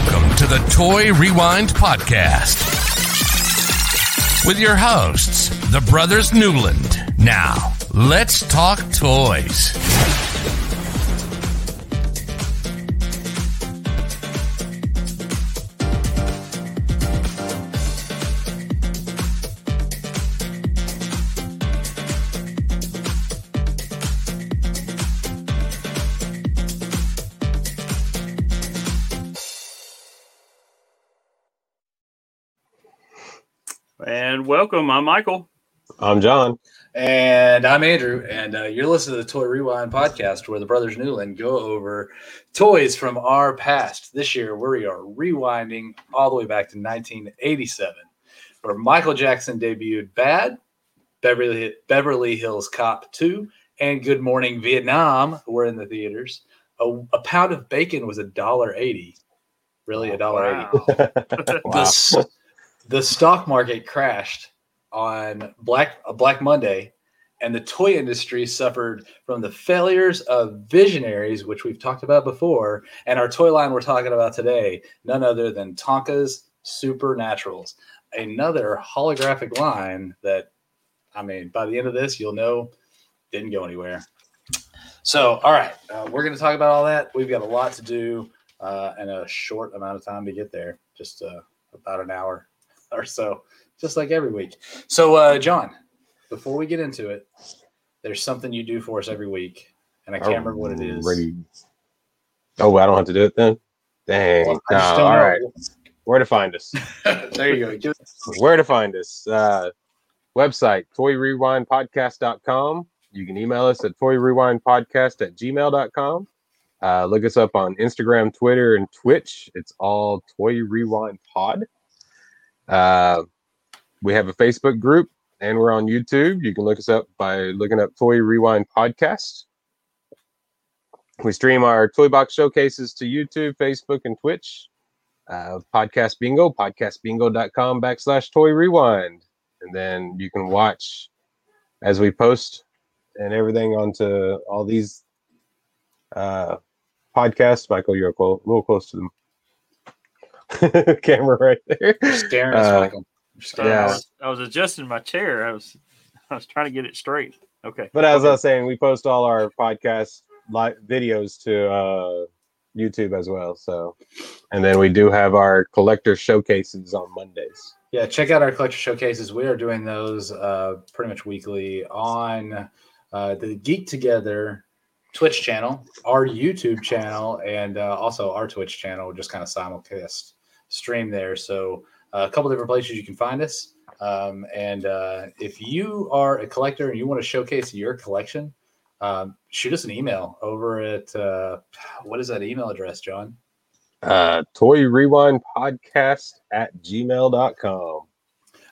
Welcome to the Toy Rewind Podcast with your hosts, the Brothers Newland. Now, let's talk toys. Welcome. I'm Michael. I'm John. And I'm Andrew, and uh, you're listening to the Toy Rewind podcast, where the brothers Newland go over toys from our past. This year, we are rewinding all the way back to 1987, where Michael Jackson debuted "Bad," Beverly Beverly Hills Cop 2, and Good Morning Vietnam were in the theaters. A, a pound of bacon was a dollar eighty. Really, a dollar eighty. The, the stock market crashed on Black a Black Monday, and the toy industry suffered from the failures of visionaries, which we've talked about before. And our toy line we're talking about today, none other than Tonka's Supernaturals, another holographic line that, I mean, by the end of this, you'll know didn't go anywhere. So, all right, uh, we're going to talk about all that. We've got a lot to do uh, and a short amount of time to get there, just uh, about an hour or so, just like every week. So, uh, John, before we get into it, there's something you do for us every week, and I can't remember what it is. Ready. Oh, I don't have to do it then. Dang. Well, No, all know. right. Where to find us? there you go. Give Where to find us? Uh, website toyrewindpodcast.com. You can email us at toyrewindpodcast at gmail.com. Uh, look us up on Instagram, Twitter, and Twitch. It's all Toy Rewind Pod. Uh, we have a Facebook group and we're on YouTube. You can look us up by looking up Toy Rewind Podcast. We stream our toy box showcases to YouTube, Facebook, and Twitch. Uh, podcast bingo, podcastbingo.com backslash toy rewind. And then you can watch as we post and everything onto all these uh, podcasts. Michael, you're a little close to the camera right there. Staring at us, Uh, Michael. Staring yeah. I, was, I was adjusting my chair. I was I was trying to get it straight. Okay. But as I was saying, we post all our podcast live videos to uh, YouTube as well. So, and then we do have our collector showcases on Mondays. Yeah, check out our collector showcases. We are doing those uh, pretty much weekly on uh, the Geek Together Twitch channel, our YouTube channel, and uh, also our Twitch channel. Just kind of simulcast stream there. So uh, a couple different places you can find us. Um, and uh, if you are a collector and you want to showcase your collection, um, shoot us an email over at uh, what is that email address, John? Uh, Toy Rewind Podcast at gmail.com.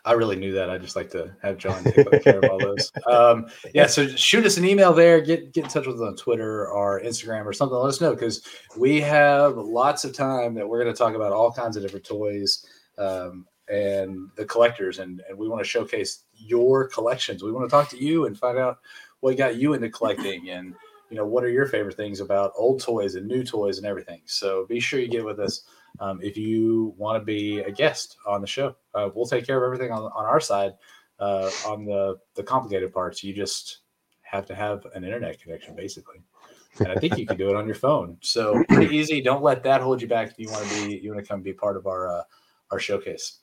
I really knew that. I just like to have John take care of all those. Um, yeah, so shoot us an email there. Get get in touch with us on Twitter or Instagram or something. Let us know because we have lots of time that we're going to talk about all kinds of different toys um, and the collectors, and and we want to showcase your collections. We want to talk to you and find out what got you into collecting and you know what are your favorite things about old toys and new toys and everything. So be sure you get with us um, if you want to be a guest on the show. Uh, we'll take care of everything on, on our side. Uh, on the the complicated parts, you just have to have an internet connection, basically. And I think you can do it on your phone. So pretty easy. Don't let that hold you back. If you want to be, you want to come be part of our uh, our showcase.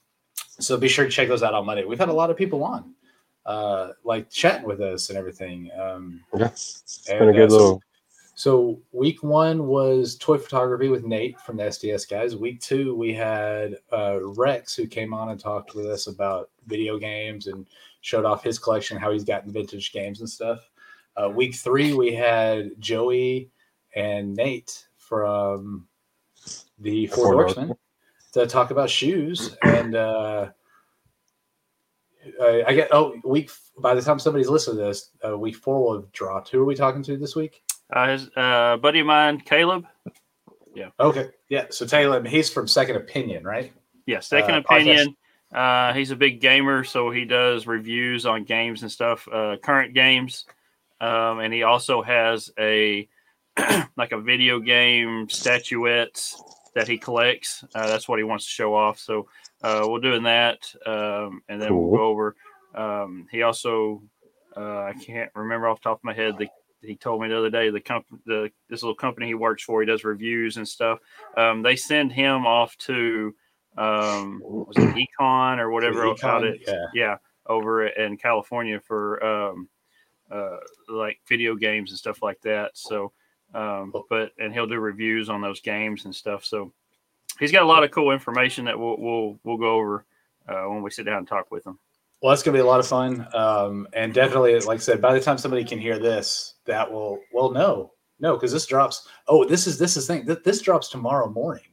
So be sure to check those out on Monday. We've had a lot of people on, uh, like chatting with us and everything. Um, Yeah, it's And, been a uh, good so- little. so week one was toy photography with Nate from the SDS guys. Week two we had uh, Rex who came on and talked with us about video games and showed off his collection, how he's gotten vintage games and stuff. Uh, week three we had Joey and Nate from the Four Four Dorksmen to talk about shoes and. Uh, I I get oh week by the time somebody's listening to this, uh, week four will have dropped. Who are we talking to this week? Uh, his uh, buddy of mine, Caleb. Yeah. Okay. Yeah. So Taylor, he's from Second Opinion, right? Yeah, second Uh, opinion. Uh, he's a big gamer, so he does reviews on games and stuff, uh, current games, um, and he also has a like a video game statuettes that he collects. Uh, that's what he wants to show off. So uh, we're doing that, um, and then Cool. we'll go over. Um, he also, uh, I can't remember off the top of my head. The, he told me the other day the company, the this little company he works for, he does reviews and stuff. Um, they send him off to um, was it Econ or whatever Econ, at yeah. yeah over in California for um, uh, like video games and stuff like that. So, um, but and he'll do reviews on those games and stuff. So he's got a lot of cool information that we'll we'll we'll go over uh, when we sit down and talk with him. Well, that's going to be a lot of fun. Um, and definitely, like I said, by the time somebody can hear this, that will, well, no, no, because this drops. Oh, this is, this is thing. Th- this drops tomorrow morning.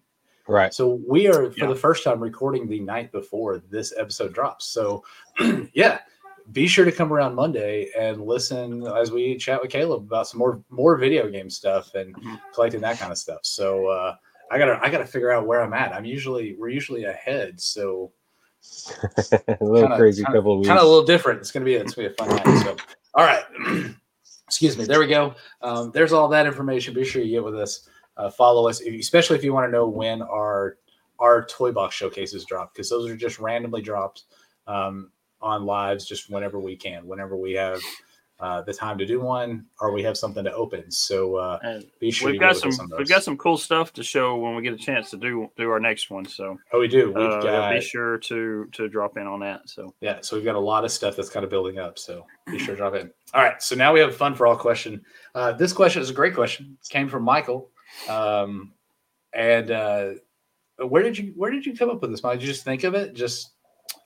Right. So we are, for Yeah. the first time, recording the night before this episode drops. So, yeah, be sure to come around Monday and listen as we chat with Caleb about some more, more video game stuff and Mhm. collecting that kind of stuff. So, uh, I gotta, I gotta figure out where I'm at. I'm usually, we're usually ahead. So, a little Kinda- crazy kinda- couple of weeks. kind of a little different. It's gonna be it's gonna be a fun night. So, all right, excuse me. There we go. Um, there's all that information. Be sure you get with us. Uh, follow us, if, especially if you want to know when our our toy box showcases drop, because those are just randomly dropped um, on lives, just whenever we can, whenever we have uh, the time to do one, or we have something to open. So uh, be sure we've got some we've got some cool stuff to show when we get a chance to do do our next one. So Oh, we do. We've uh, got be sure to to drop in on that. So Yeah, so we've got a lot of stuff that's kind of building up. So be sure to drop in. All right, so now we have a fun for all question. Uh, this question is a great question. It came from Michael, um, and uh, where did you where did you come up with this? Mike? Did you just think of it? Just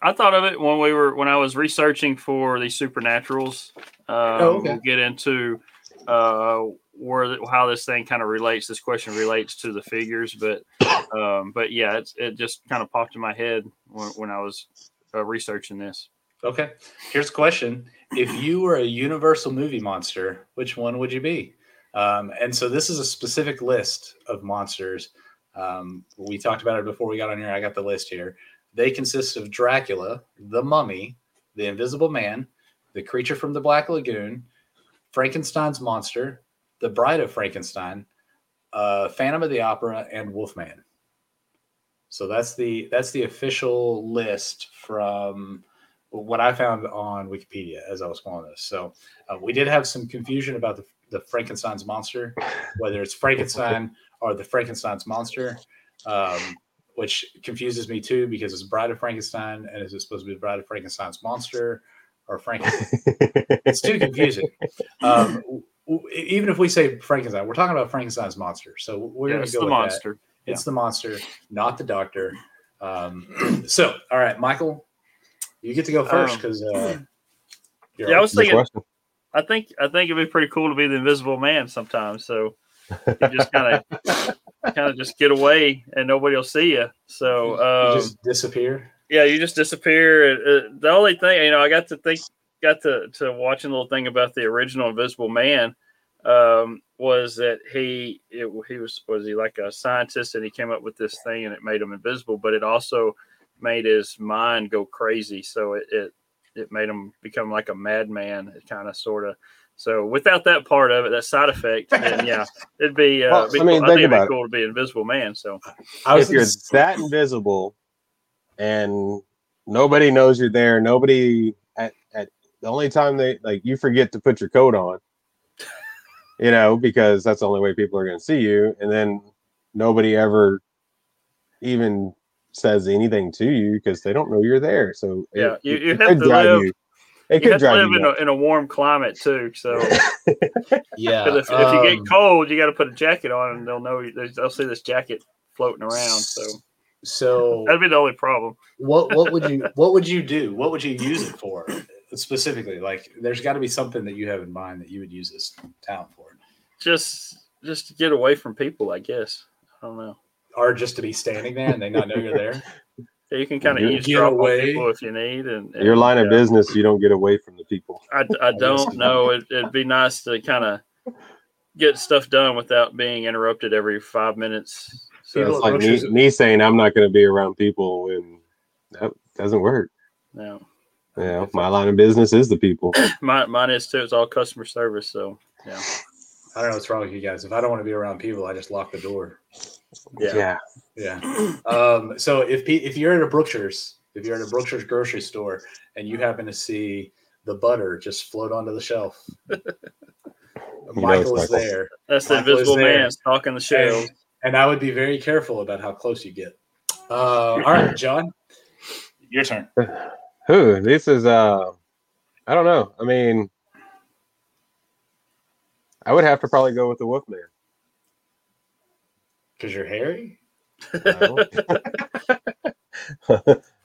I thought of it when we were when I was researching for the supernaturals. Um, Oh, okay. We'll get into uh, where the- how this thing kind of relates. This question relates to the figures, but um, but yeah, it's, it just kind of popped in my head when, when I was uh, researching this. okay. Here's a question: If you were a Universal movie monster, which one would you be? Um, and so this is a specific list of monsters. Um, we talked about it before we got on here. I got the list here. They consist of Dracula, the Mummy, the Invisible Man, the Creature from the Black Lagoon, Frankenstein's Monster, the Bride of Frankenstein, uh, Phantom of the Opera, and Wolfman. So that's the that's the official list from what I found on Wikipedia as I was following this. So uh, we did have some confusion about the, the Frankenstein's monster, whether it's Frankenstein or the Frankenstein's monster, um, which confuses me too because it's Bride of Frankenstein and is it supposed to be the Bride of Frankenstein's monster or Frankenstein? it's too confusing. Um, w- w- even if we say Frankenstein, we're talking about Frankenstein's monster. So we're Yeah, going it's to go the with that. monster. It's the monster, not the doctor. Um, so, all right, Michael, you get to go first Um, because uh, Yeah, I was thinking. I think I think it'd be pretty cool to be the Invisible Man sometimes. So you just kind of kind of just get away and nobody will see you. So you um, just disappear. yeah, you just disappear. The only thing, you know, I got to think, got to to watching a little thing about the original Invisible Man um, was that he it, he was was he like a scientist and he came up with this thing and it made him invisible, but it also made his mind go crazy. So it it, it made him become like a madman. It kind of sort of. So without that part of it, that side effect, then yeah, it'd be. Uh, Well, be I mean, cool. think think it'd about be it. cool to be Invisible Man. So I was if you're that invisible and nobody knows you're there, nobody at, at the only time they like you forget to put your coat on, you know, because that's the only way people are going to see you, and then nobody ever even says anything to you because they don't know you're there. So Yeah, it, you- you it have to live- you. It you could have to live in a, in a warm climate too. So yeah, if, if you um, get cold, you got to put a jacket on, and they'll know they'll see this jacket floating around. So so that'd be the only problem. what what would you what would you do? What would you use it for specifically? Like, there's got to be something that you have in mind that you would use this talent for, Just just to get away from people, I guess. I don't know. or just to be standing there and they not know you're there. Yeah, you can kind of Get eavesdrop on away. people if you need. And, and Your line of business, you don't get away from the people. I, I don't know. It, it'd be nice to kind of get stuff done without being interrupted every five minutes. So it's like me, me saying I'm not going to be around people when that doesn't work. No, You know, my line of business is the people. mine, mine is too. It's all customer service. So yeah. I don't know what's wrong with you guys. If I don't want to be around people, I just lock the door. Yeah. Yeah. Yeah. Um, so if if you're at a Brookshire's, if you're at a Brookshire's grocery store and you happen to see the butter just float onto the shelf, it's Michael is Michael. there, That's the Michael is invisible there. man stalking the shelves. and, and I would be very careful about how close you get. Uh, all right, John, your turn. Who? This is uh I don't know. I mean I would have to probably go with the Wolfman. Because you're hairy. Uh,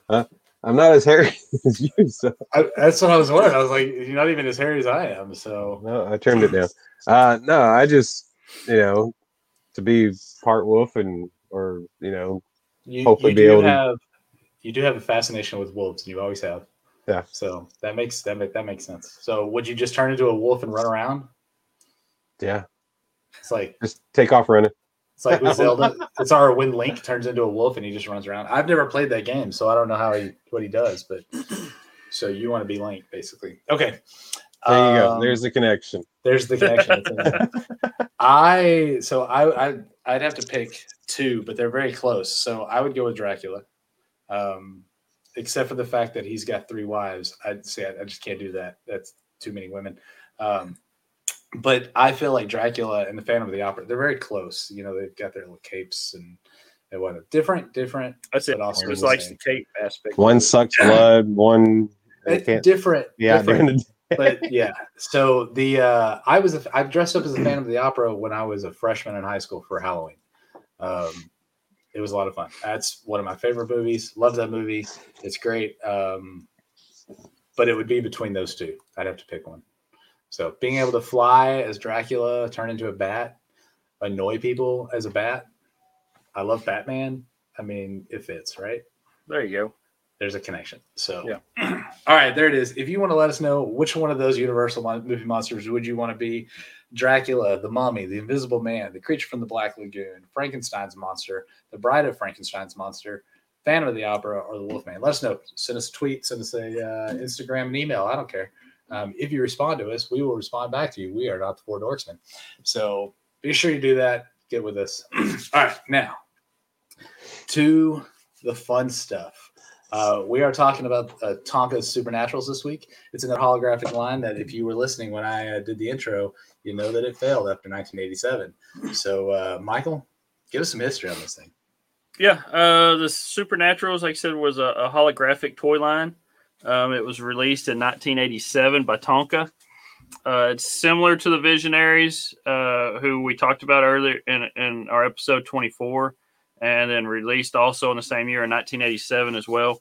I'm not as hairy as you, so I, that's what I was wondering. I was like, you're not even as hairy as I am. So no, I turned it down. Uh no, I just you know to be part wolf and or you know you, Hopefully you be able to- have you do have a fascination with wolves, and you always have. Yeah. So that makes that make, that makes sense. So would you just turn into a wolf and run around? yeah, It's like just take off running. It's like with Zelda. It's our when Link turns into a wolf and he just runs around. I've never played that game, so I don't know how he what he does. But so you want to be Link, basically? Okay. There you go. Um, There's the connection. There's the connection. It's in there. I so I, I I'd have to pick two, but they're very close. So I would go with Dracula, um, except for the fact that he's got three wives. I'd say I, I just can't do that. That's too many women. Um, but I feel like Dracula and the Phantom of the Opera they're very close. You know, they've got their little capes and and what different, different. That's it. Also Just the likes same. the cape aspect. One sucks blood, one I different. yeah, different. but yeah so the uh i was a, i dressed up as a phantom of the opera when i was a freshman in high school for halloween um it was a lot of fun that's one of my favorite movies love that movie it's great um but it would be between those two i'd have to pick one so being able to fly as dracula turn into a bat annoy people as a bat i love batman i mean it fits right There you go. there's a connection. So, Yeah. all right, there it is. If you want to let us know which one of those Universal movie monsters would you want to be? Dracula, the Mummy, the Invisible Man, the Creature from the Black Lagoon, Frankenstein's monster, the Bride of Frankenstein's monster, Phantom of the Opera, or the Wolfman? Let us know. Send us a tweet, send us a uh, Instagram, and email. I don't care. Um, if you respond to us, we will respond back to you. We are not the Four Dorksmen. So be sure you do that. Get with us. all right, now to the fun stuff. Uh, we are talking about uh, Tonka's Supernaturals this week. It's that holographic line that if you were listening when I uh, did the intro, you know that it failed after 1987. So, uh, Michael, give us some history on this thing. Yeah, uh, the Supernaturals, like I said, was a, a holographic toy line. Um, it was released in 1987 by Tonka. Uh, it's similar to the Visionaries, uh, who we talked about earlier in, in our episode 24, and then released also in the same year in 1987 as well.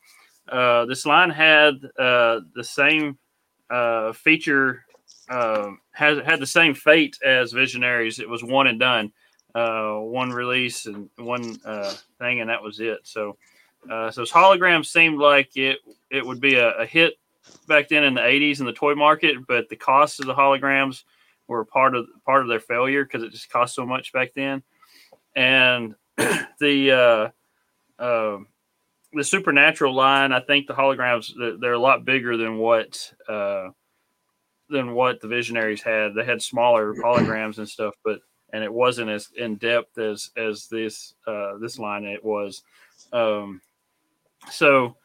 Uh, this line had uh, the same uh, feature, uh, had had the same fate as Visionaries. It was one and done uh, one release and one thing, and that was it. So, uh, so holograms seemed like it it would be a, a hit back then in the '80s in the toy market, but the cost of the holograms were part of part of their failure because it just cost so much back then. And the uh, uh, the supernatural line, I think the holograms they're- they're a lot bigger than what uh, than what the visionaries had. They had smaller holograms and stuff, but and it wasn't as in depth as as this uh, this line it was. Um, so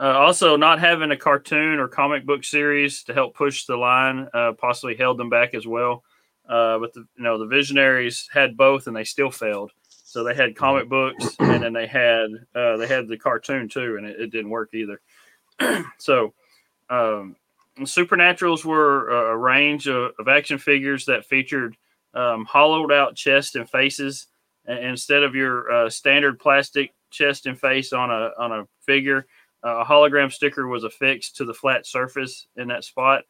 uh, also not having a cartoon or comic book series to help push the line uh, possibly held them back as well. Uh, but the, you know the visionaries had both and they still failed. So they had comic books and then they had uh, they had the cartoon too, and it, it didn't work either. so um, supernaturals were a, range of, of action figures that featured um, hollowed out chest and faces instead of your uh, standard plastic chest and face on a on a figure. Uh, a hologram sticker was affixed to the flat surface in that spot.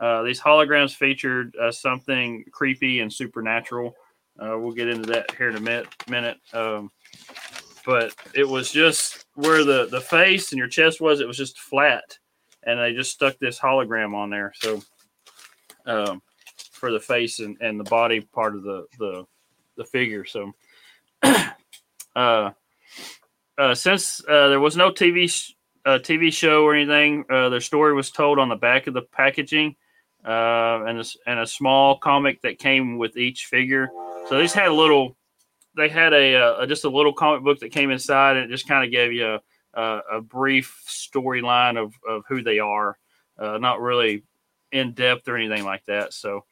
Uh, these holograms featured uh, something creepy and supernatural. Uh, we'll get into that here in a minute. minute. Um, but it was just where the, the face and your chest was, it was just flat. And they just stuck this hologram on there. So um, for the face and, and the body part of the, the, the figure. So uh, uh, since uh, there was no TV sh- uh, TV show or anything, uh, their story was told on the back of the packaging, uh, and a, and a small comic that came with each figure. So these had a little. they had a, a just a little comic book that came inside, and it just kind of gave you a, a, a brief storyline of of who they are, uh, not really in depth or anything like that. So,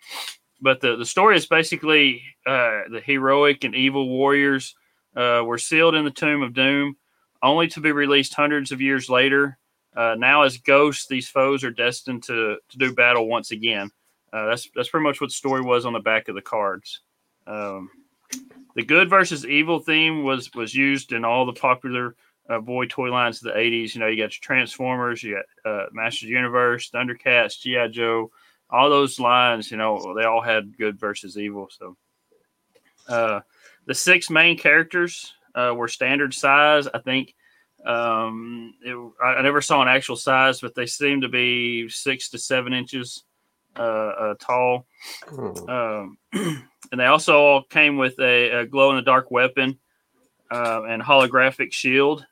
but the the story is basically uh, the heroic and evil warriors uh, were sealed in the tomb of doom, only to be released hundreds of years later. Uh, now, as ghosts, these foes are destined to to do battle once again. Uh, that's that's pretty much what the story was on the back of the cards. Um, the good versus evil theme was was used in all the popular uh, boy toy lines of the 80s. You know, you got Transformers, you got uh, Masters Universe, Thundercats, G.I. Joe, all those lines, you know, they all had good versus evil. So uh, the six main characters uh, were standard size. I think um, it, I, I never saw an actual size, but they seem to be six to seven inches uh, uh, tall. Hmm. Um, and they also all came with a, a glow in the dark weapon uh, and holographic shield.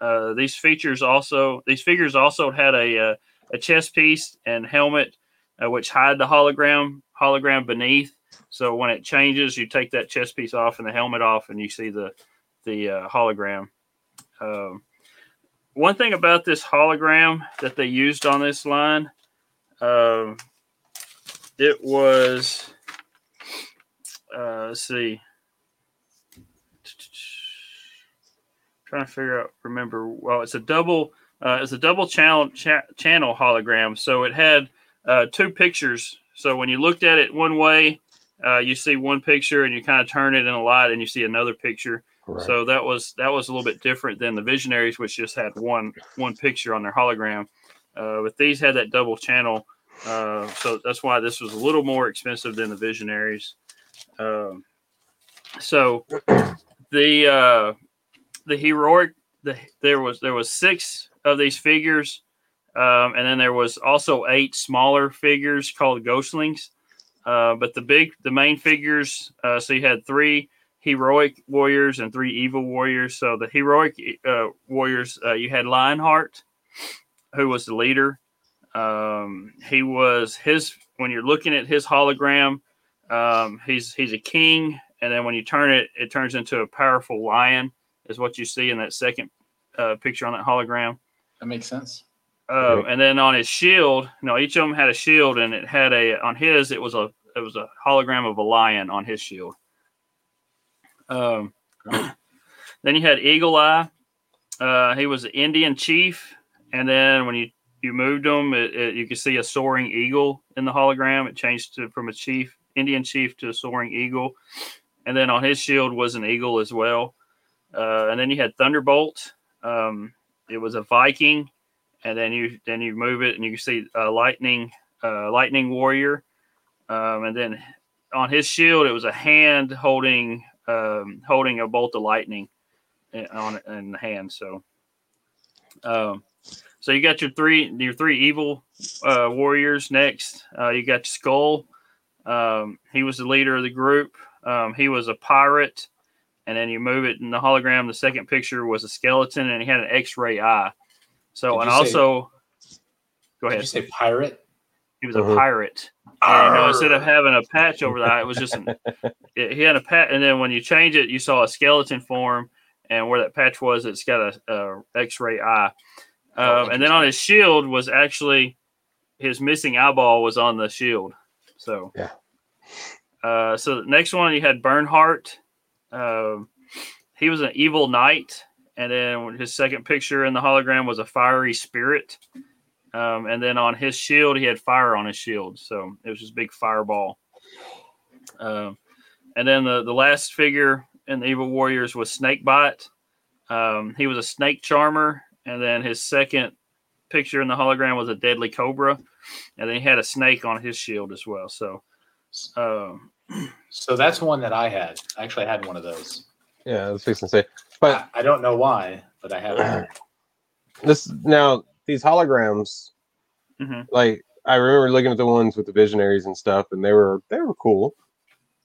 Uh, these features also these figures also had a uh, a chest piece and helmet uh, which hide the hologram hologram beneath. So when it changes, you take that chest piece off and the helmet off, and you see the the uh, hologram. Um, one thing about this hologram that they used on this line, um, it was uh, let's see. Trying to figure out, remember. Well, it's a double. Uh, it's a double channel cha- channel hologram. So it had uh, two pictures. So when you looked at it one way, uh, you see one picture, and you kind of turn it in a light, and you see another picture. Correct. So that was that was a little bit different than the Visionaries, which just had one one picture on their hologram. Uh, but these had that double channel, uh, so that's why this was a little more expensive than the Visionaries. Um, so the uh, the heroic the there was there was six of these figures, um, and then there was also eight smaller figures called Ghostlings. Uh, but the big the main figures, uh, so you had three heroic warriors and three evil warriors. So the heroic uh, warriors, uh, you had Lionheart, who was the leader. Um, he was his when you're looking at his hologram, um, he's he's a king, and then when you turn it, it turns into a powerful lion. Is what you see in that second uh, picture on that hologram. That makes sense. Uh, And then on his shield, you know, each of them had a shield, and it had a on his it was a it was a hologram of a lion on his shield. Um, then you had Eagle Eye. Uh, he was an Indian chief, and then when you you moved him, it, it, you could see a soaring eagle in the hologram. It changed to, from a chief Indian chief to a soaring eagle, and then on his shield was an eagle as well. Uh, and then you had Thunderbolt. Um, it was a Viking, and then you then you move it and you can see a lightning uh, lightning warrior, um, and then on his shield it was a hand holding um, holding a bolt of lightning in- on in the hand. So, um, so you got your three your three evil uh, warriors next. Uh, you got Skull. Um, he was the leader of the group. Um, he was a pirate, and then you move it in the hologram. The second picture was a skeleton, and he had an X-ray eye. So, Did and you say- also, go Did ahead. you say pirate? He was a Mhm. pirate. You know, instead of having a patch over the eye, it was just an, it, he had a patch, And then when you change it, you saw a skeleton form, and where that patch was, it's got a, a X-ray eye. Oh, Um, and then on his shield was actually his missing eyeball was on the shield. So Yeah. Uh, so the next one you had Burnheart. Um, he was an evil knight, and then his second picture in the hologram was a fiery spirit. Um, and then on his shield, he had fire on his shield, so it was just big fireball. Um, and then the the last figure in the Evil Warriors was Snakebite. Um, he was a snake charmer, and then his second picture in the hologram was a deadly cobra, and then he had a snake on his shield as well. So, um, So that's one that I had. I actually had one of those. Yeah, I was fixing to say. But I, I don't know why, but I have one. this now these holograms, mhm. like I remember looking at the ones with the visionaries and stuff, and they were they were cool.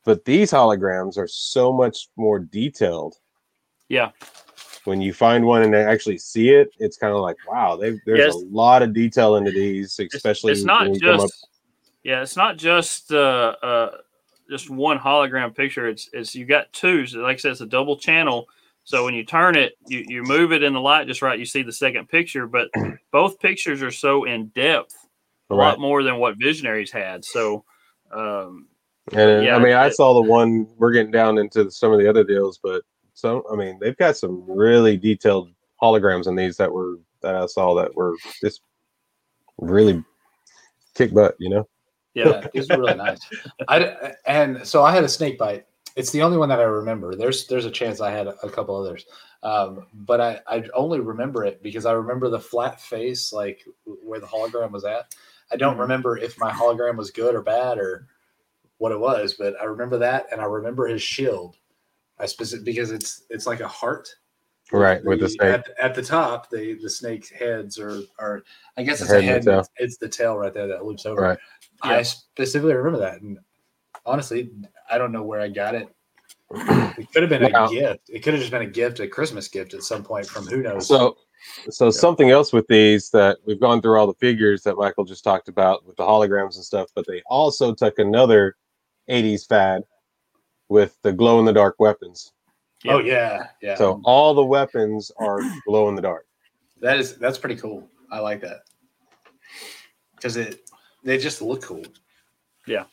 But these holograms are so much more detailed. Yeah. When you find one and actually see it, it's kind of like, wow, there's Yes. a lot of detail into these, especially it's not you come just yeah, it's not just uh, uh, just one hologram picture. It's it's you got two. So like I said, it's a double channel. So when you turn it, you, you move it in the light just right. You see the second picture, but both pictures are so in depth, a Right. lot more than what Visionaries had. So um, And Yeah, I mean, I saw the one. We're getting down into some of the other deals, but some. I mean, they've got some really detailed holograms in these that were that I saw that were just really kick butt. You know. yeah, Yeah, these are really nice. I and so I had a snake bite. It's the only one that I remember. There's there's a chance I had a, a couple others, um, but I I only remember it because I remember the flat face, like where the hologram was at. I don't Mhm. remember if my hologram was good or bad or what it was, but I remember that, and I remember his shield. I specific because it's it's like a heart, Right with the snake. At, at the top, the the snake's heads are are I guess The it's a head head. the It's, it's the tail right there that loops over. Right. I Yeah. specifically remember that, and honestly, I don't know where I got it. It could have been Wow. a gift. It could have just been a gift, a Christmas gift at some point from who knows. So, so something else with these that we've gone through all the figures that Michael just talked about with the holograms and stuff, but they also took another '80s fad with the glow in the dark weapons. oh yeah, yeah. So all the weapons are glow in the dark. that is that's pretty cool. I like that because it they just look cool. Yeah.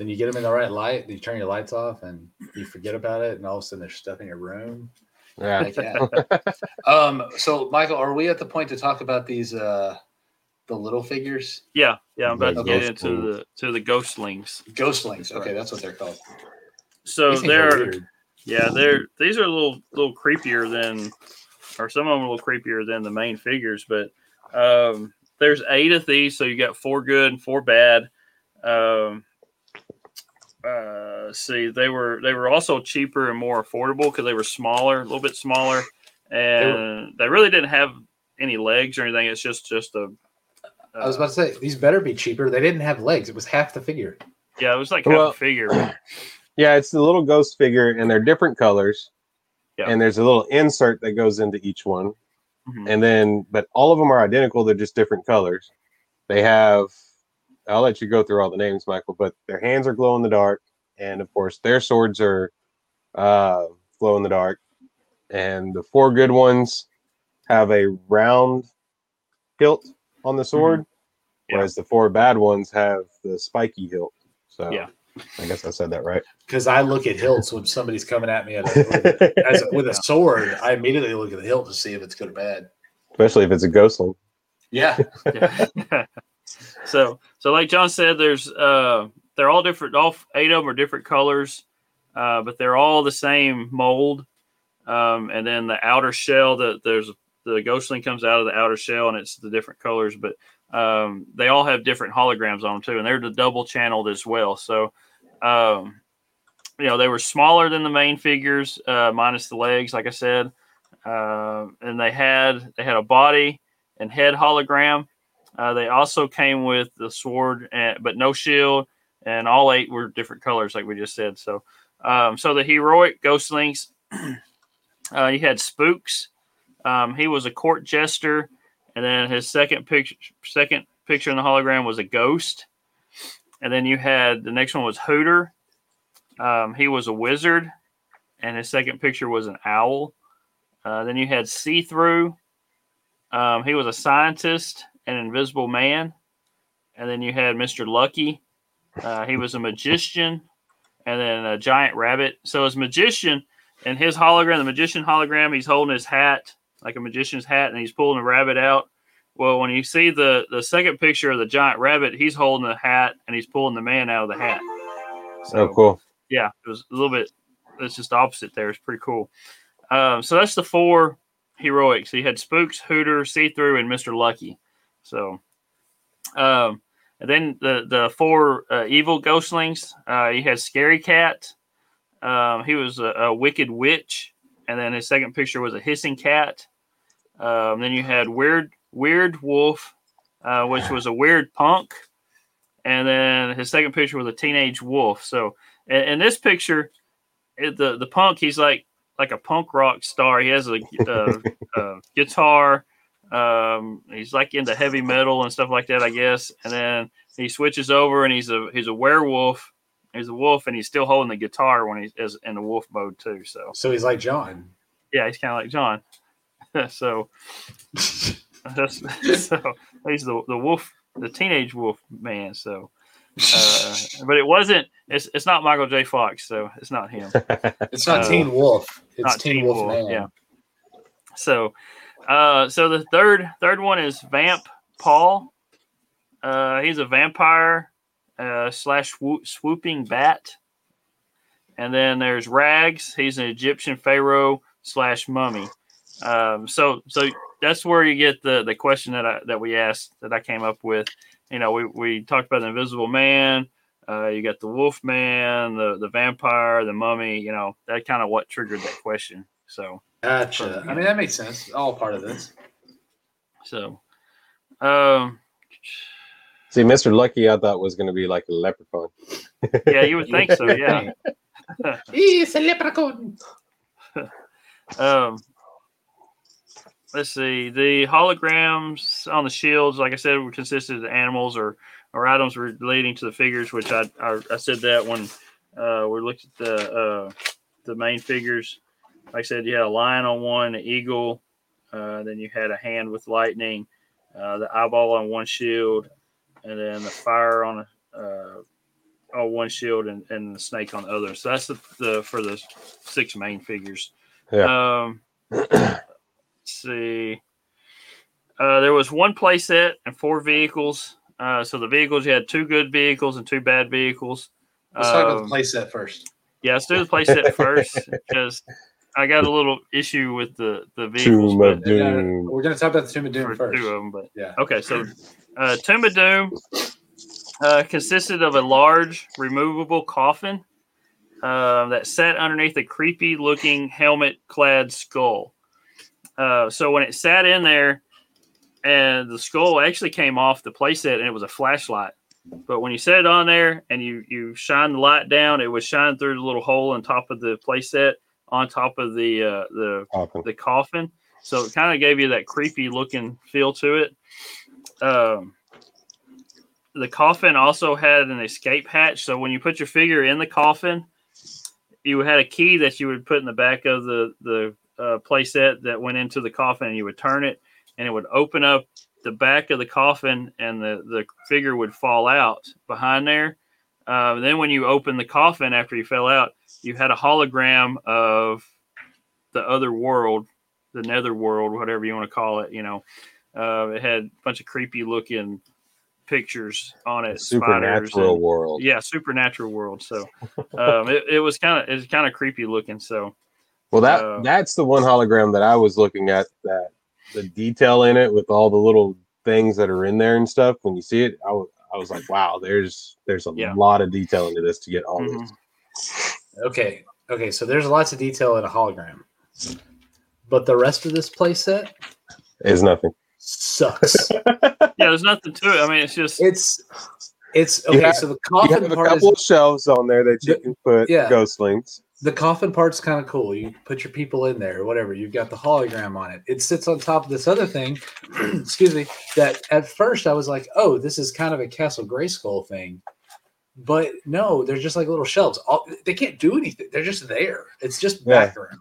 Then you get them in the right light. You turn your lights off, and you forget about it, and all of a sudden there's stuff in your room. Yeah. Like that. um. So, Michael, are we at the point to talk about these uh the little figures, yeah, yeah. I'm about The to get ghost into wings. the to the ghostlings. ghostlings? Okay, that's what they're called. So These things are they're yeah they're these are a little little creepier than or some of them a little creepier than the main figures but um there's eight of these so you got four good and four bad um uh see they were they were also cheaper and more affordable because they were smaller a little bit smaller and they really didn't have any legs or anything it's just just a I was about to say these better be cheaper. They didn't have legs. It was half the figure. yeah it was like half Well- a figure Yeah, it's the little ghost figure, and they're different colors. Yeah. And there's a little insert that goes into each one. Mhm. And then, but all of them are identical. They're just different colors. They have, I'll let you go through all the names, Michael, but their hands are glow in the dark. And of course, their swords are uh, glow in the dark. And the four good ones have a round hilt on the sword, Yeah. whereas the four bad ones have the spiky hilt. So Yeah. I guess I said that right. Because I look at hilts when somebody's coming at me at a, as a, with a sword. I immediately look at the hilt to see if it's good or bad. Especially if it's a ghostling. Yeah. Yeah. so so like John said, there's uh they're all different. All eight of them are different colors, uh, but they're all the same mold. Um, and then the outer shell, that there's the ghostling comes out of the outer shell, and it's the different colors. But um, they all have different holograms on them too, and they're the double channeled as well. So. Um, you know they were smaller than the main figures, uh, minus the legs, like I said, uh, and they had they had a body and head hologram. Uh, they also came with the sword, and, but no shield, and all eight were different colors, like we just said. So, um, so the heroic ghostlings, uh, you had Spooks. Um, he was a court jester, and then his second picture, second picture in the hologram was a ghost, and then you had the next one was Hooter. Um, he was a wizard, and his second picture was an owl. Uh, then you had See Through. Um, he was a scientist, an invisible man. And then you had Mr. Lucky. Uh, he was a magician, and then a giant rabbit. So as magician, and his hologram, the magician hologram, he's holding his hat like a magician's hat, and he's pulling a rabbit out. Well, when you see the the second picture of the giant rabbit, he's holding the hat and he's pulling the man out of the hat. Oh, cool. yeah, it was a little bit. It's just opposite there. It's pretty cool. Um, so that's the four heroics. He had Spooks, Hooter, See Through, and Mister Lucky. So, um, and then the the four uh, evil ghostlings. Uh, he had Scary Cat. Um, he was a, a wicked witch, and then his second picture was a hissing cat. Um, then you had Weird Weird Wolf, uh, which was a weird punk, and then his second picture was a teenage wolf. So in, in this picture, it, the the punk he's like like a punk rock star. He has a, a, a guitar. Um, he's like into heavy metal and stuff like that, I guess. And then he switches over and he's a he's a werewolf He's a wolf, and he's still holding the guitar when he's is in the wolf mode too. So So he's like John. yeah, he's kind of like John. so that's so he's the the wolf, the teenage wolf man. So, uh, but it wasn't. It's it's not Michael J. Fox, so it's not him. It's not Uh, Teen Wolf. It's not Teen, Teen Wolf, Wolf, Man. yeah. So, uh, so the third third one is Vamp Paul. Uh, he's a vampire uh, slash swoop, swooping bat. And then there's Rags. He's an Egyptian pharaoh slash mummy. Um, so so that's where you get the the question that I that we asked that I came up with. You know, we, we talked about the Invisible Man. Uh, you got the Wolf Man, the the vampire, the mummy. You know, that kind of what triggered that question. So Gotcha. I mean, that makes sense. All part of this. so, um, See, Mr. Lucky, I thought was going to be like a leprechaun. yeah, you would think so. Yeah. He's a leprechaun. Um, let's see. The holograms on the shields, like I said, were consisted of animals or or items relating to the figures, which I I, I said that when uh, we looked at the uh, the main figures. Like I said, you had a lion on one, an eagle, uh, then you had a hand with lightning, uh, the eyeball on one shield, and then the fire on a. Uh, on one shield and, and the snake on the other. So that's the, the for the six main figures. Um, let's see. Uh, there was one playset and four vehicles. Uh, so the vehicles you had two good vehicles and two bad vehicles. Let's talk about Um, the playset first. yeah, let's do the playset first because I got a little issue with the the vehicles. Tomb of but- Yeah, Doom. We're going to talk about the Tomb of Doom for first. two of them, but Yeah. Okay, so uh, Tomb of Doom uh, consisted of a large removable coffin uh, that sat underneath a creepy looking helmet clad skull. Uh, so when it sat in there, and the skull actually came off the playset and it was a flashlight. But when you set it on there and you, you shine the light down, it would shine through the little hole on top of the playset on top of the uh, the Coffin. the coffin. So it kind of gave you that creepy looking feel to it. Um, the coffin also had an escape hatch. So when you put your figure in the coffin, you had a key that you would put in the back of the the uh, playset that went into the coffin, and you would turn it, and it would open up the back of the coffin, and the the figure would fall out behind there. Uh, then when you open the coffin after you fell out, you had a hologram of the other world, the nether world, whatever you want to call it. You know, uh, it had a bunch of creepy looking pictures on it, Supernatural and- world. yeah, supernatural world. So um, it, it was kind of it was kind of creepy looking. So Well, that Uh, that's the one hologram that I was looking at. That the detail in it with all the little things that are in there and stuff. When you see it, I was I was like, wow, there's there's a Yeah. lot of detail into this to get all mhm. this. Okay. Okay. So there's lots of detail in a hologram. But the rest of this playset Is nothing. sucks. yeah, there's nothing to it. I mean, it's just it's it's You okay. have- so the You coffin have a couple is of shelves on there that you The- can put yeah. ghostlings. the coffin part's kind of cool. You put your people in there whatever. You've got the hologram on it. It sits on top of this other thing. excuse me. That at first I was like, oh, this is kind of a Castle Grayskull thing. But no, they're just like little shelves. All, they can't do anything. They're just there. It's just Yeah. background.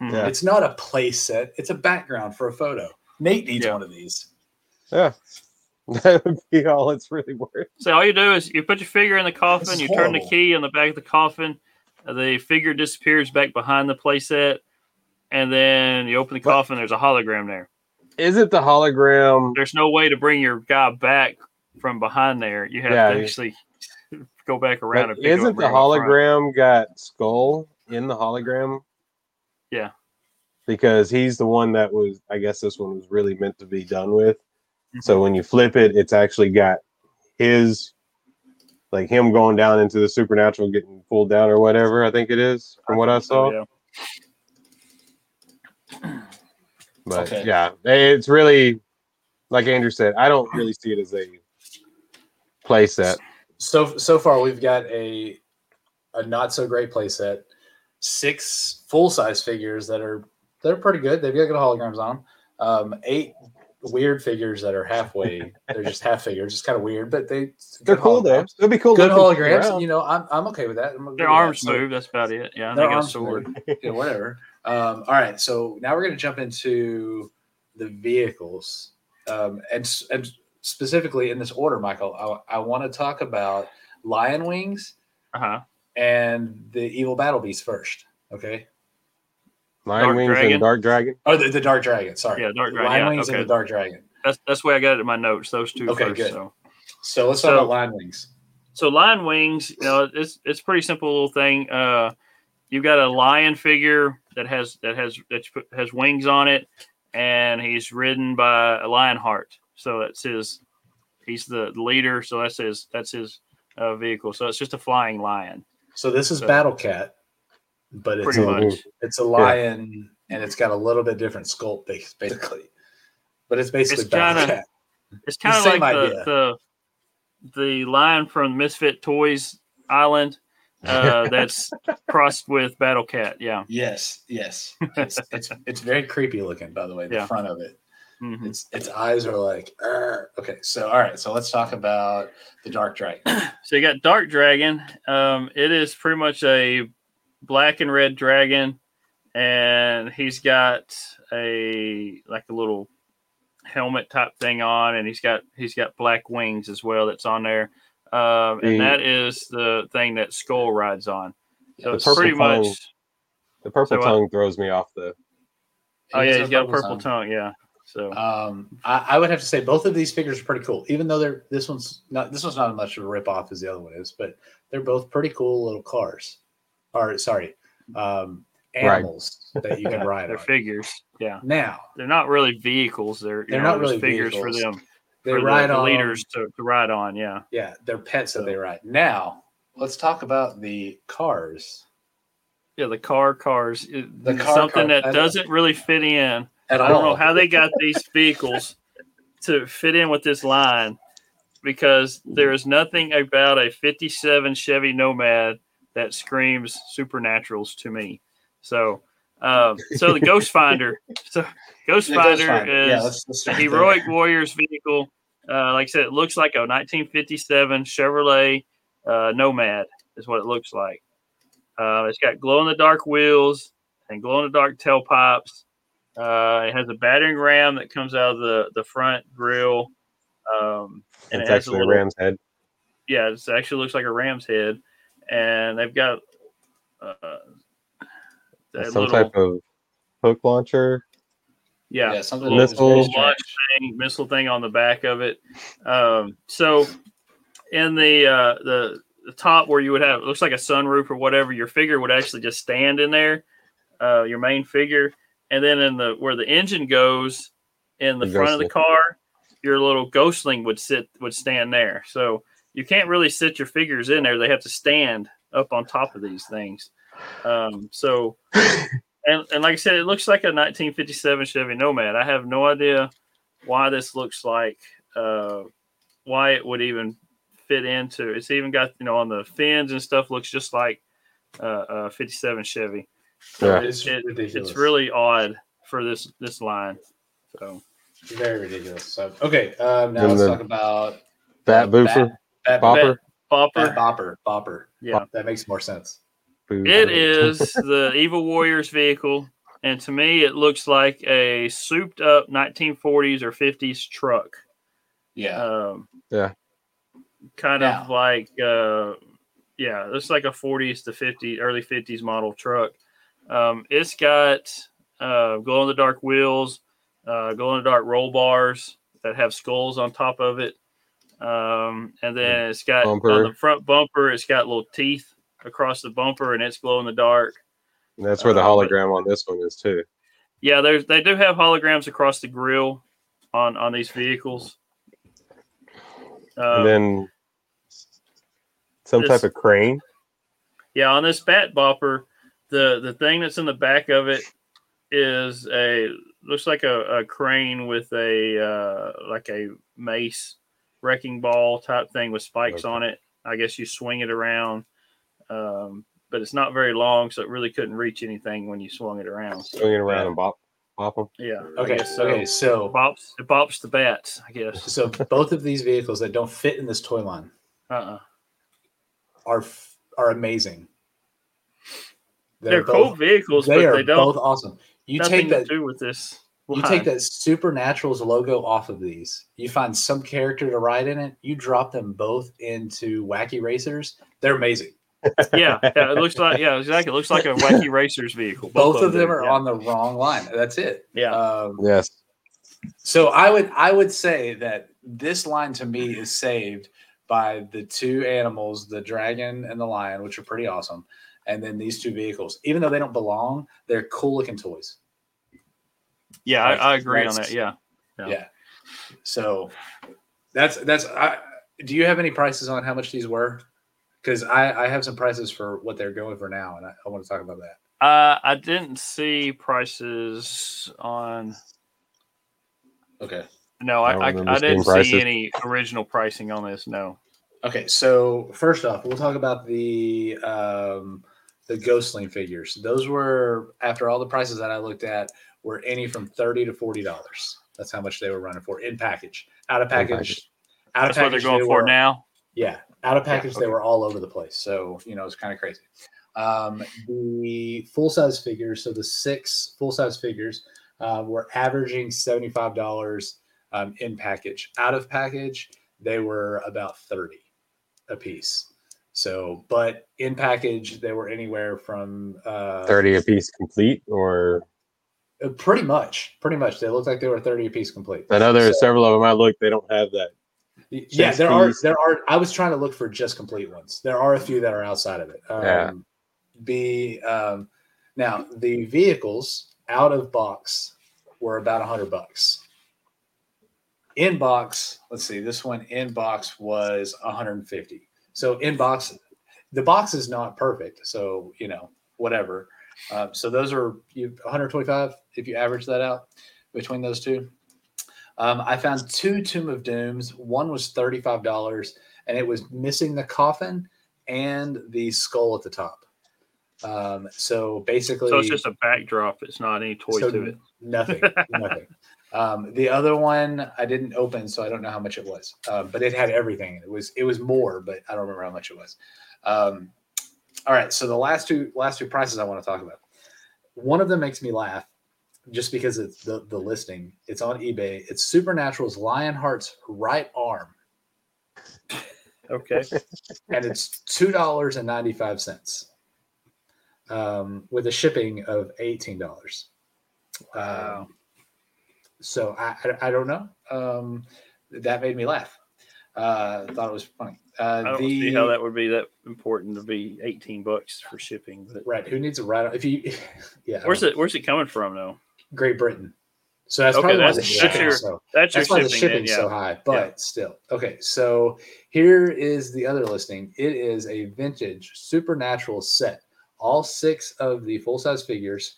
mhm. Yeah. It's not a play set. It's a background for a photo. Nate needs Yeah. one of these. Yeah, that would be all it's really worth. so all you do is you put your figure in the coffin, is you turn the key in the back of the coffin, the figure disappears back behind the playset, and then you open the But- coffin. There's a hologram there. Is it the hologram? There's no way to bring your guy back from behind there. You have Yeah, to you- actually go back around But and pick isn't and the bring him front. hologram got skull in the hologram? Yeah. Because he's the one that was, I guess this one was really meant to be done with. Mm-hmm. So when you flip it, it's actually got his, like him going down into the supernatural, getting pulled down or whatever. I think it is from what I saw. yeah. But Okay. yeah, it's really like Andrew said. I don't really see it as a play set. So so far we've got a a not so great playset, six full size figures that are they're pretty good. They've got good holograms on them. Um, eight weird figures that are halfway. They're just half figures. It's kind of weird, but they They're good cool though. holograms. It'd be cool. Good holograms. You know, I'm I'm okay with that. I'm Their with that. arms move. That's about it. Yeah, Their they got a arms sword. move. yeah, whatever. Um, all right, so now we're going to jump into the vehicles, um, and and specifically in this order, Michael. I, I want to talk about Lion Wings Uh huh. and the Evil Battle Beast first. Okay, Lion Dark Wings Dragon. and Dark Dragon. or the, the Dark Dragon. Sorry, Yeah, Dark Dragon, Lion yeah, Wings and the Dark Dragon. That's that's the way I got it in my notes. Those two Okay, first. good. So. So let's talk So- about Lion Wings. so lion wings you know it's it's a pretty simple little thing uh you've got a lion figure that has that has that has wings on it and he's ridden by a Lionheart so that's his he's the leader so that's his that's his uh, vehicle so it's just a flying lion So this is So- Battle Cat, but it's a, much it's a lion, and it's got a little bit different sculpt, bas- basically. But it's basically It's Battle kinda- Cat. it's kind of like the, the the lion from misfit toys island uh that's crossed with battle cat yeah Yes, yes. It's, it's it's very creepy looking, by the way. The Yeah. front of it, Mhm. its its eyes are like. "Arr." Okay, so all right, so let's talk about the Dark Dragon. So you got Dark Dragon. Um, it is pretty much a black and red dragon, and he's got a like a little helmet type thing on, and he's got he's got black wings as well. That's on there, um, The- and that is the thing that Skull rides on. So it's pretty tongue- much. The purple So what? tongue throws me off the. Oh yeah, he's got a purple tongue. tongue. Yeah. So Um, I, I would have to say both of these figures are pretty cool. Even though they're this one's not this one's not as much of a rip off as the other one is, but they're both pretty cool little cars. Or sorry, um, Right. animals that you can ride on. they're on. figures. Yeah, Now they're not really vehicles. They're you They're know, not really figures vehicles. for them. they for ride the on leaders to, to ride on. Yeah. Yeah, they're pets that they ride. Now let's talk about the cars. Yeah, the car cars. The car something car- that doesn't really fit in. At I don't know how they got these vehicles to fit in with this line because there is nothing about a 57 Chevy Nomad that screams supernaturals to me. So, um, so the Ghost Finder. So, Ghost The Ghost Finder Finder. is yeah, let's, let's a heroic there. warriors vehicle. Uh, like I said, it looks like a 1957 Chevrolet uh, Nomad is what it looks like. Uh, it's got glow in the dark wheels and glow in the dark tailpipes. Uh, it has a battering ram that comes out of the, the front grill. Um, and It's it has a actually a little, ram's head. yeah, it actually looks like a ram's head. And they've got uh, Some little, type of hook launcher. yeah, Yeah, something little, Missile. launch thing, missile thing on the back of it. Um, so in the uh, the the top where you would have it looks like a sunroof or whatever, your figure would actually just stand in there, uh, your main figure, and then in the where the engine goes in the The front of the car, your little ghostling would sit would stand there. So you can't really sit your figures in there; they have to stand up on top of these things. Um, so and, and like I said, it looks like a 1957 Chevy Nomad. I have no idea why this looks like uh, why it would even fit into. It's even got you know on the fins and stuff looks just like uh, uh 57 Chevy. So Yeah. It's it- ridiculous. it's really odd for this this line. So very ridiculous. So okay, um, now And let's talk about Bat uh, boofer. Bat, Bopper. Bopper, Bat bopper, bopper. yeah, That makes more sense. Boo- it is the Evil Warriors vehicle, and to me, it looks like a souped up 1940s or 50s truck. Yeah, um, Yeah. kind Now- of like uh, yeah, it's like a 40s to 50 early 50s model truck. Um, it's got uh, glow in the dark wheels, uh, glow in the dark roll bars that have skulls on top of it, um, and then it's got on the front bumper. It's got little teeth across the bumper, and it's glow in the dark. And that's where the uh, but- hologram on this one is too. Yeah, there's they do have holograms across the grill on on these vehicles. Um, and then some this- type of crane. Yeah, on this bat bopper, the the thing that's in the back of it is a looks like a, a crane with a uh, like a mace wrecking ball type thing with spikes Okay. on it. I guess you swing it around, um, but it's not very long, so it really couldn't reach anything when you swung it around. So, swinging around and bop. pop them. Yeah. Okay. so. Okay. So Bops, it bops the bats, I guess. so both of these vehicles that don't fit in this toy line Uh-uh. are are amazing. They're, both, cool vehicles, They but are they don't both awesome. You take that to do with this. You take that Supernaturals logo off of these. You find some character to ride in it. You drop them both into Wacky Racers. They're amazing. yeah, yeah, it looks like yeah, exactly. It looks like a wacky racers vehicle. Both, of them do, are yeah. on the wrong line. That's it. Yeah. Um, Yes. so I would I would say that this line to me is saved by the two animals, the dragon and the lion, which are pretty awesome, and then these two vehicles. Even though they don't belong, they're cool looking toys. Yeah, I, I agree on that. Yeah. Yeah. Yeah. So that's that's. I, do you have any prices on how much these were? Because I I have some prices for what they're going for now, and I, I want to talk about that. Uh, I didn't see prices on. Okay. No, I I I, I didn't seeing see any original pricing on this. No. Okay. So first off, we'll talk about the um the Ghostling figures. Those were after all the prices that I looked at were any from thirty to forty dollars. That's how much they were running for in package. Out of package. package. Out of That's what they're going they for were- now. Yeah, out of package, they okay. were all over the place. So you know, it's kind of crazy. Um, the full size figures, so the six full size figures, uh, were averaging seventy five dollars um, in package. Out of package, they were about thirty a piece. So, but in package, they were anywhere from uh, 30 a piece complete, or uh, pretty much, pretty much. They looked like they were thirty a piece complete. I know there are So- several of them. I look, they don't have that. Yeah, there are there are. I was trying to look for just complete ones. There are a few that are outside of it. Um, Yeah. The um, now the vehicles out of box were about a hundred bucks. In box, let's see. This one in box was 150. So in box, the box is not perfect. So you know whatever. Uh, so those are you 125 if you average that out between those two. Um, I found two Tomb of Dooms. One was thirty-five dollars, and it was missing the coffin and the skull at the top. Um, so basically, So it's just a backdrop. It's not any toy so to it. Nothing, nothing. Um, the other one I didn't open, so I don't know how much it was. Um, but it had everything. It was it was more, but I don't remember how much it was. Um, all right, so the last two last two prices I want to talk about. One of them makes me laugh, just because it's the the listing. It's on eBay. It's Supernatural's Lionheart's right arm, Okay. and it's two dollars and ninety five cents, um, with a shipping of eighteen dollars. Wow. Um, so I, I, I don't know. Um, that made me laugh. Uh, thought it was funny. Uh, I don't the, see how that would be that important to be 18 bucks for shipping. But right. Who needs a right? If you, yeah. Where's it? Where's it coming from though? Great Britain. So that's Okay, probably why that's- the that's shipping your- so. That's, That's why the shipping. shipping's then, so high, but still. Okay, so here is the other listing. It is a vintage supernatural set. All six of the full size figures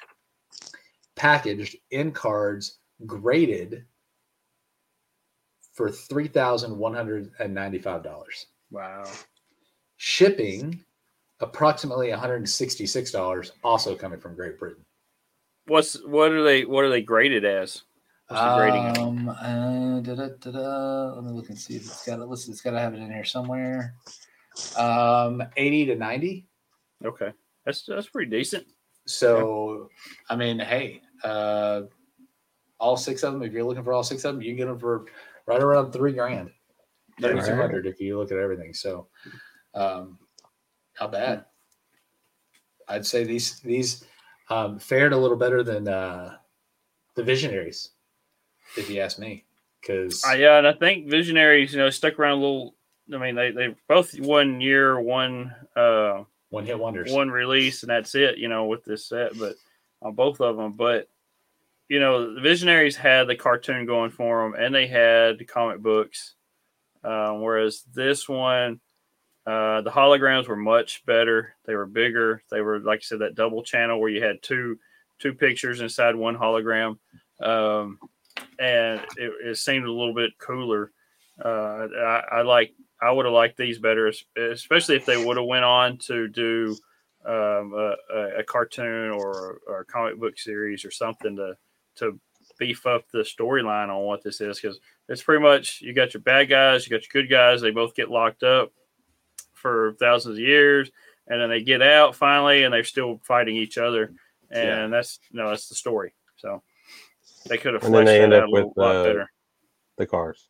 packaged in cards, graded for three thousand one hundred and ninety-five dollars. Wow. Shipping approximately one hundred and sixty-six dollars, also coming from Great Britain. What's what are they? What are they graded as? What's the grading? Um, uh, da-da-da-da. Let me look and see if it's got it listed. It's got to have it in here somewhere. Um, 80 to 90. Okay, that's that's pretty decent. So, I mean, hey, uh, all six of them, if you're looking for all six of them, you can get them for right around three grand, Yeah. 3,200 if you look at everything. So, um, not bad. I'd say these, these, um, fared a little better than, uh, the visionaries, if you ask me. Cause Uh, yeah, and I think Visionaries, you know, stuck around a little. I mean, they they both one year, one uh one hit wonders. one release, and that's it. You know, with this set, but on both of them. But you know, the Visionaries had the cartoon going for them, and they had the comic books. Um, whereas this one, uh, the holograms were much better. They were bigger. They were like I said, that double channel where you had two two pictures inside one hologram, um, and it, it seemed a little bit cooler. Uh, I, I like. I would have liked these better, especially if they would have went on to do um, a, a, cartoon or, or a comic book series or something to to beef up the storyline on what this is because it's pretty much you got your bad guys, you got your good guys. They both get locked up for thousands of years, and then they get out finally, and they're still fighting each other. And Yeah. that's no, that's the story. So they could have And then fleshed they that end out up a with, lot uh, better. The cars.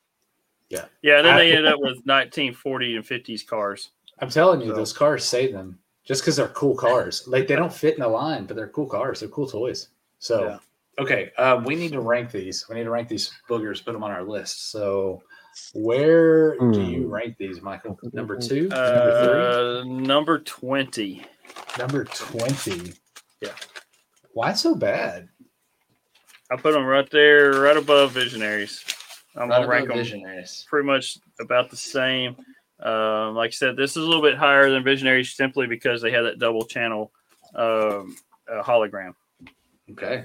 Yeah, Yeah. and then I- they ended up with 1940 and 50s cars. I'm telling you, So- those cars save them just because they're cool cars. Like they don't fit in a line, but they're cool cars. They're cool toys. So, Yeah. Okay, um, we need to rank these. We need to rank these boogers, put them on our list. So, where do you Hmm. rank these, Michael? Number two, number Uh, number 20. number twenty. Yeah. Why so bad? I put them right there, right above Visionaries. I'm Right gonna rank them Visionaries. pretty much about the same. Um, like I said, this is a little bit higher than Visionaries simply because they had that double channel um, uh, hologram. Okay,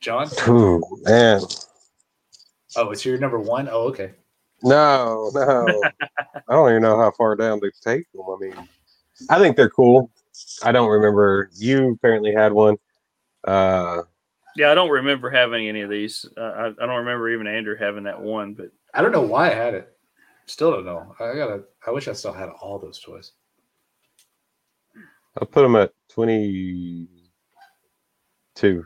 John. Ooh, man. Oh, it's your number one. Oh, okay. No, no. I don't even know how far down they take them. I mean, I think they're cool. I don't remember. You apparently had one. Uh, Yeah, I don't remember having any of these. Uh, I, I don't remember even Andrew having that one, but I don't know why I had it. Still don't know. I gotta. I wish I still had all those toys. I'll put them at 22.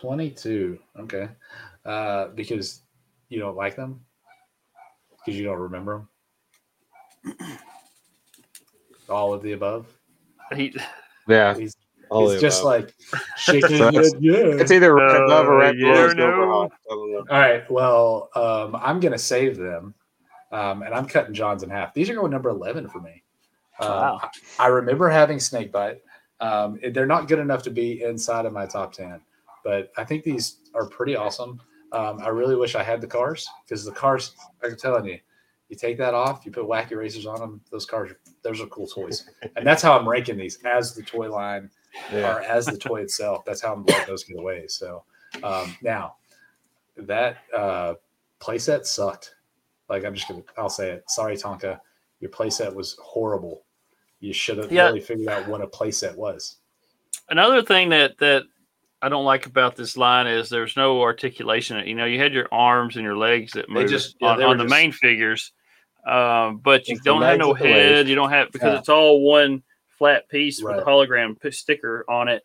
22. Okay. Uh, because you don't like them? Because you don't remember them? All of the above? he, Yeah. He's, all it's the just above. like shaking So his head, yeah. it's either right above or Uh, right yeah, below. no. Silver Hawk. I don't know. All right. Well, um, I'm going to save them. Um, and I'm cutting John's in half. These are going number 11 for me. Um, Wow. I, I remember having Snakebite. Um, they're not good enough to be inside of my top 10, but I think these are pretty awesome. Um, I really wish I had the cars because the cars, I'm telling you, you take that off, you put wacky racers on them, those cars, those are cool toys. And that's how I'm ranking these as the toy line Yeah. or as the toy itself. That's how I'm letting those get away. So um, now that uh, playset sucked. Like I'm just gonna, I'll say it. Sorry, Tonka, your playset was horrible. You should have Yeah. really figured out what a playset was. another thing that that I don't like about this line is there's no articulation. You know, you had your arms and your legs that They move just- yeah, on, they were on the main figures, um, but you don't have no head. legs. You don't have because Yeah. it's all one flat piece with a hologram p- sticker on it.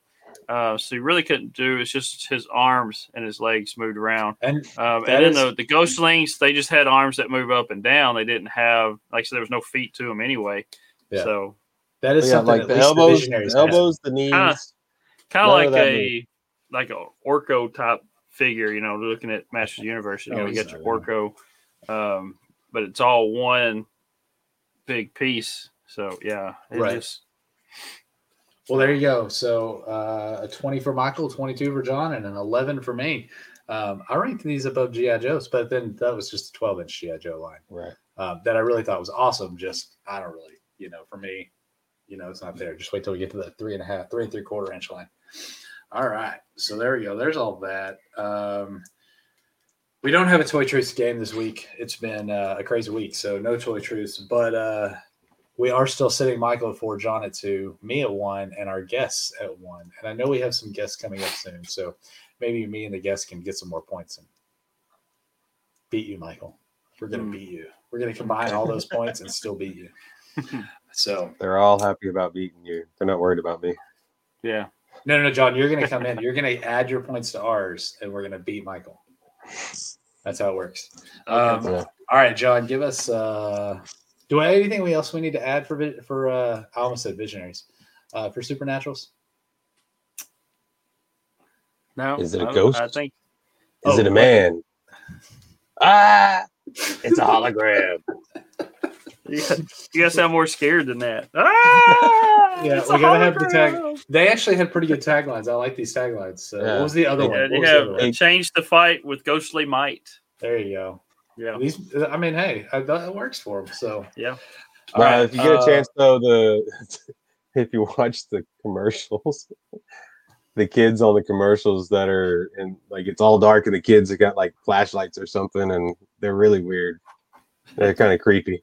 Uh, so you really couldn't do. It's just his arms and his legs moved around. And Um, and then is- the, the ghostlings, they just had arms that move up and down. They didn't have, like I said, there was no feet to them anyway. Yeah. So that is Yeah, something like at the elbows, visionaries the elbows, the knees. Kinda- kind of of like a like a Orko type figure, you know, looking at Masters of the Universe. You Oh, know, you he's got your Orko, um, but it's all one big piece. So yeah, it Right. just Well, there you go. So uh, a 20 for Michael, 22 for John, and an 11 for me. Um, I ranked these above GI Joe's, but then that was just a 12 inch GI Joe line. Right. um, that I really thought was awesome. Just I don't really, you know, for me, you know, it's not there. Just wait till we get to the three and a half, three and three quarter inch line. All right, so there we go. There's all that. Um, we don't have a toy truth game this week. It's been uh, a crazy week, so no toy truths. But uh, we are still sitting Michael at four, John at two, me at one, and our guests at one. And I know we have some guests coming up soon, so maybe me and the guests can get some more points and beat you, Michael. We're gonna Hmm. beat you. We're gonna combine all those points and still beat you. So They're all happy about beating you. They're not worried about me. yeah. No, no, no, John, you're gonna come in. You're gonna add your points to ours, and we're gonna beat Michael. That's how it works. Um, Yeah. All right, John, give us. uh Do I have anything we else we need to add for for? uh I almost said visionaries. Uh, for supernaturals, No, Is it a ghost? I think Is Oh, it a what- man? Ah, it's a hologram. You, you guys sound more scared than that. Ah, Yeah, we gotta have the tag- they actually had pretty good taglines. I like these taglines. So Yeah. what was the other Yeah, one? Yeah, What you was the one? change the fight with ghostly might. There you go. Yeah, These, I mean, hey, I, that works for them. So Yeah. All Well, right, if you get uh, a chance though, the if you watch the commercials, the kids on the commercials that are in like it's all dark and the kids have got like flashlights or something and they're really weird. They're kind of creepy.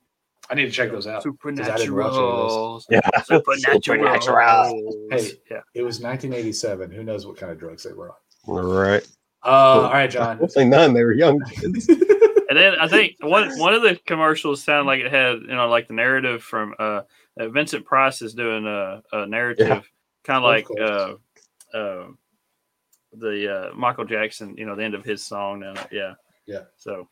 I need to check those out. supernatural. Yeah. Supernatural. Hey. yeah. It was 1987. Who knows what kind of drugs they were on? All right. Uh, all right, John. Hopefully none. They were young kids. And then I think one one of the commercials sounded like it had you know like the narrative from uh, uh Vincent Price is doing a, a narrative Yeah. kind of like course. uh, uh, the uh, Michael Jackson you know the end of his song and yeah Yeah. so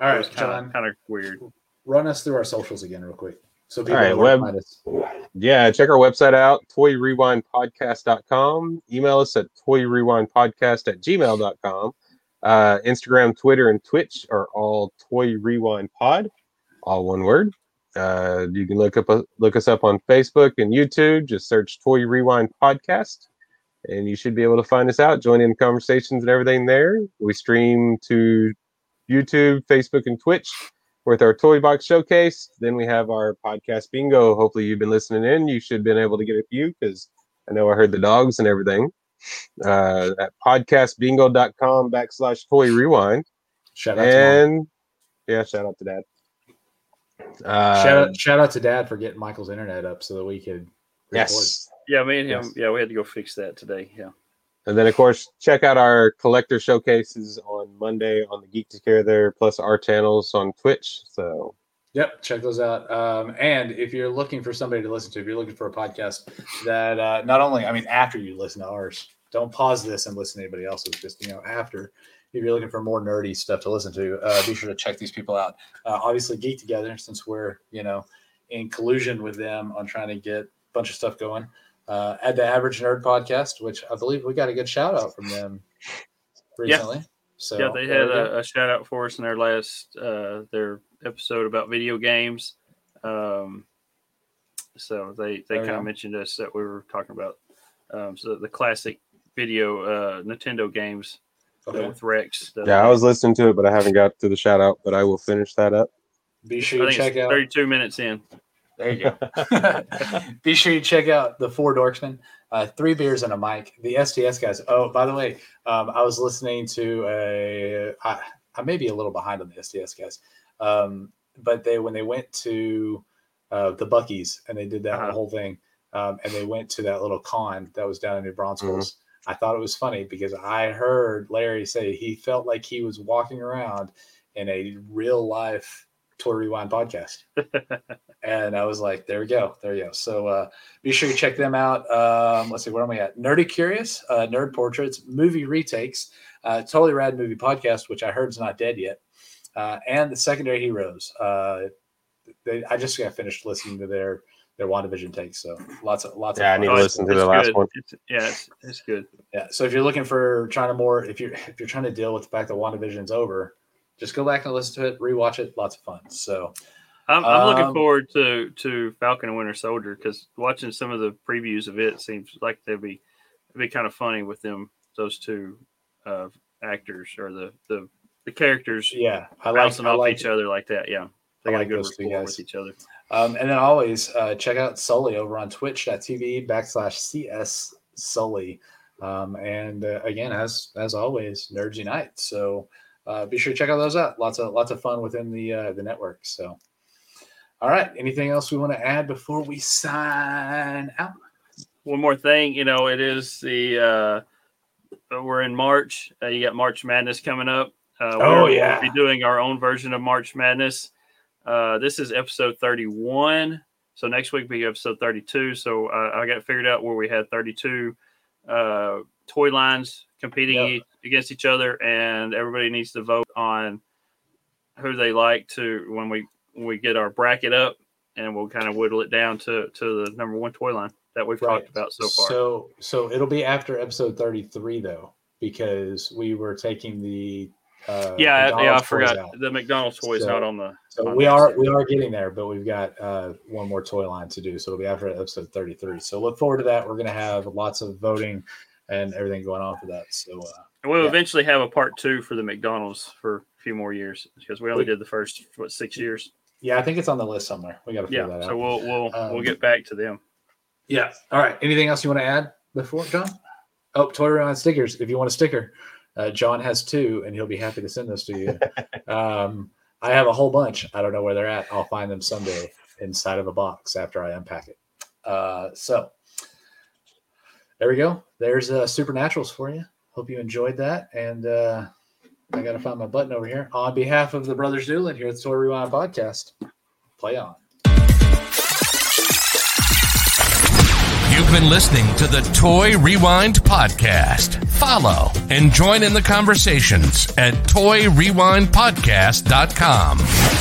All it right, was kind John. of kind of weird. Run us through our socials again, real quick. So people right, where to web- yeah, check our website out, toyrewindpodcast.com. Email us at toyrewindpodcast at gmail.com. Uh, Instagram, Twitter, and Twitch are all Toy Rewind Pod, all one word. Uh, you can look up look us up on Facebook and YouTube. Just search Toy Rewind Podcast, and you should be able to find us out. Join in conversations and everything there. We stream to YouTube, Facebook, and Twitch with our toy box showcase. Then we have our podcast bingo. Hopefully, you've been listening in. You should have been able to get a few because I know I heard the dogs and everything. Uh, at podcastbingo.com backslash toy rewind. Shout out to Mom. And yeah, shout out to dad. Uh, shout out shout out to Dad for getting Michael's internet up so that we could record. Yes. Yeah, me and him. Yes. Yeah, we had to go fix that today. Yeah. And then, of course, check out our collector showcases on Monday on the Geek Together, there plus our channels on Twitch. So, Yep, check those out. Um, and if you're looking for somebody to listen to, if you're looking for a podcast that uh, not only, I mean, after you listen to ours, don't pause this and listen to anybody else's. Just you know, after, if you're looking for more nerdy stuff to listen to, uh, be sure to check these people out. Uh, obviously, Geek Together, since we're you know in collusion with them on trying to get a bunch of stuff going. Uh, at the Average Nerd Podcast, which I believe we got a good shout out from them recently. So yeah, they had a, a shout out for us in their last uh, their episode about video games. Um, so they they kind of mentioned us that we were talking about. Um, so the classic video uh, Nintendo games uh, Okay. with Rex. the yeah, I was listening to it, but I haven't got to the shout out, but I will finish that up. Be sure you think check it's out. 32 minutes in. There you go. Be sure you check out the Four Dorksmen, uh, three beers and a mic. The STS guys. Oh, by the way, um, I was listening to a. I, I may be a little behind on the STS guys, um, but they when they went to uh, the Buc-ee's and they did that Uh-huh. whole thing, um, and they went to that little con that was down in New Braunfels. I thought it was funny because I heard Larry say he felt like he was walking around in a real life Toy Rewind podcast. and I was like, there we go. There you go. So uh, be sure you check them out. Um, let's see, where am I at? Nerdy Curious, uh, Nerd Portraits, Movie Retakes, uh, Totally Rad Movie Podcast, which I heard is not dead yet, uh, and the Secondary Heroes. Uh, they, I just got finished listening to their their WandaVision takes. So lots of lots of Yeah, I need to Oh, listen to it's the last good. one. It's, yeah, it's, it's good. Yeah. So if you're looking for trying to more, if you're if you're trying to deal with the fact that WandaVision's over, just go back and listen to it, rewatch it. Lots of fun. So I'm, I'm looking Um, forward to to Falcon and Winter Soldier because watching some of the previews of it seems like they'd be it'd be kind of funny with them those two uh, actors or the the the characters yeah, I like bouncing I off like each other like that. Yeah, they got like a good rapport with each other. Um, and then always uh, check out Sully over on twitch.tv backslash CS Sully. Um, and uh, again, as as always, Nerds Unite. So uh, be sure to check out those out. Lots of lots of fun within the uh, the network. So all right. Anything else we want to add before we sign out? One more thing, you know, it is the uh, we're in March. Uh, you got March Madness coming up. Uh, Oh, yeah. we'll be doing our own version of March Madness. Uh, this is episode 31. So next week will be episode 32. So uh, I got figured out where we had 32 uh, toy lines competing Yep. Against each other, and everybody needs to vote on who they like to when we when we get our bracket up, and we'll kind of whittle it down to to the number one toy line that we've Right. talked about so far. So so it'll be after episode 33 though, because we were taking the uh, yeah, yeah, I forgot out. the McDonald's toys So- not on the. So on we are we are getting there, but we've got uh, one more toy line to do. So it'll be after episode 33. So look forward to that. We're gonna have lots of voting and everything going on for that. So uh, And we'll yeah. eventually have a part two for the McDonald's for a few more years because we only We- did the first what six years. yeah, I think it's on the list somewhere. We got to figure Yeah, that out. so we'll we'll we'll Um, get back to them. yeah. All right. Anything else you want to add before John? Oh, toy around stickers. If you want a sticker, uh, John has two, and he'll be happy to send those to you. um, I have a whole bunch. I don't know where they're at. I'll find them someday inside of a box after I unpack it. Uh, so there we go. There's uh, supernaturals for you. Hope you enjoyed that. And uh, I got to find my button over here. On behalf of the Brothers Newland here at the Toy Rewind Podcast, play on. You've been listening to the Toy Rewind Podcast. Follow and join in the conversations at toyrewindpodcast.com.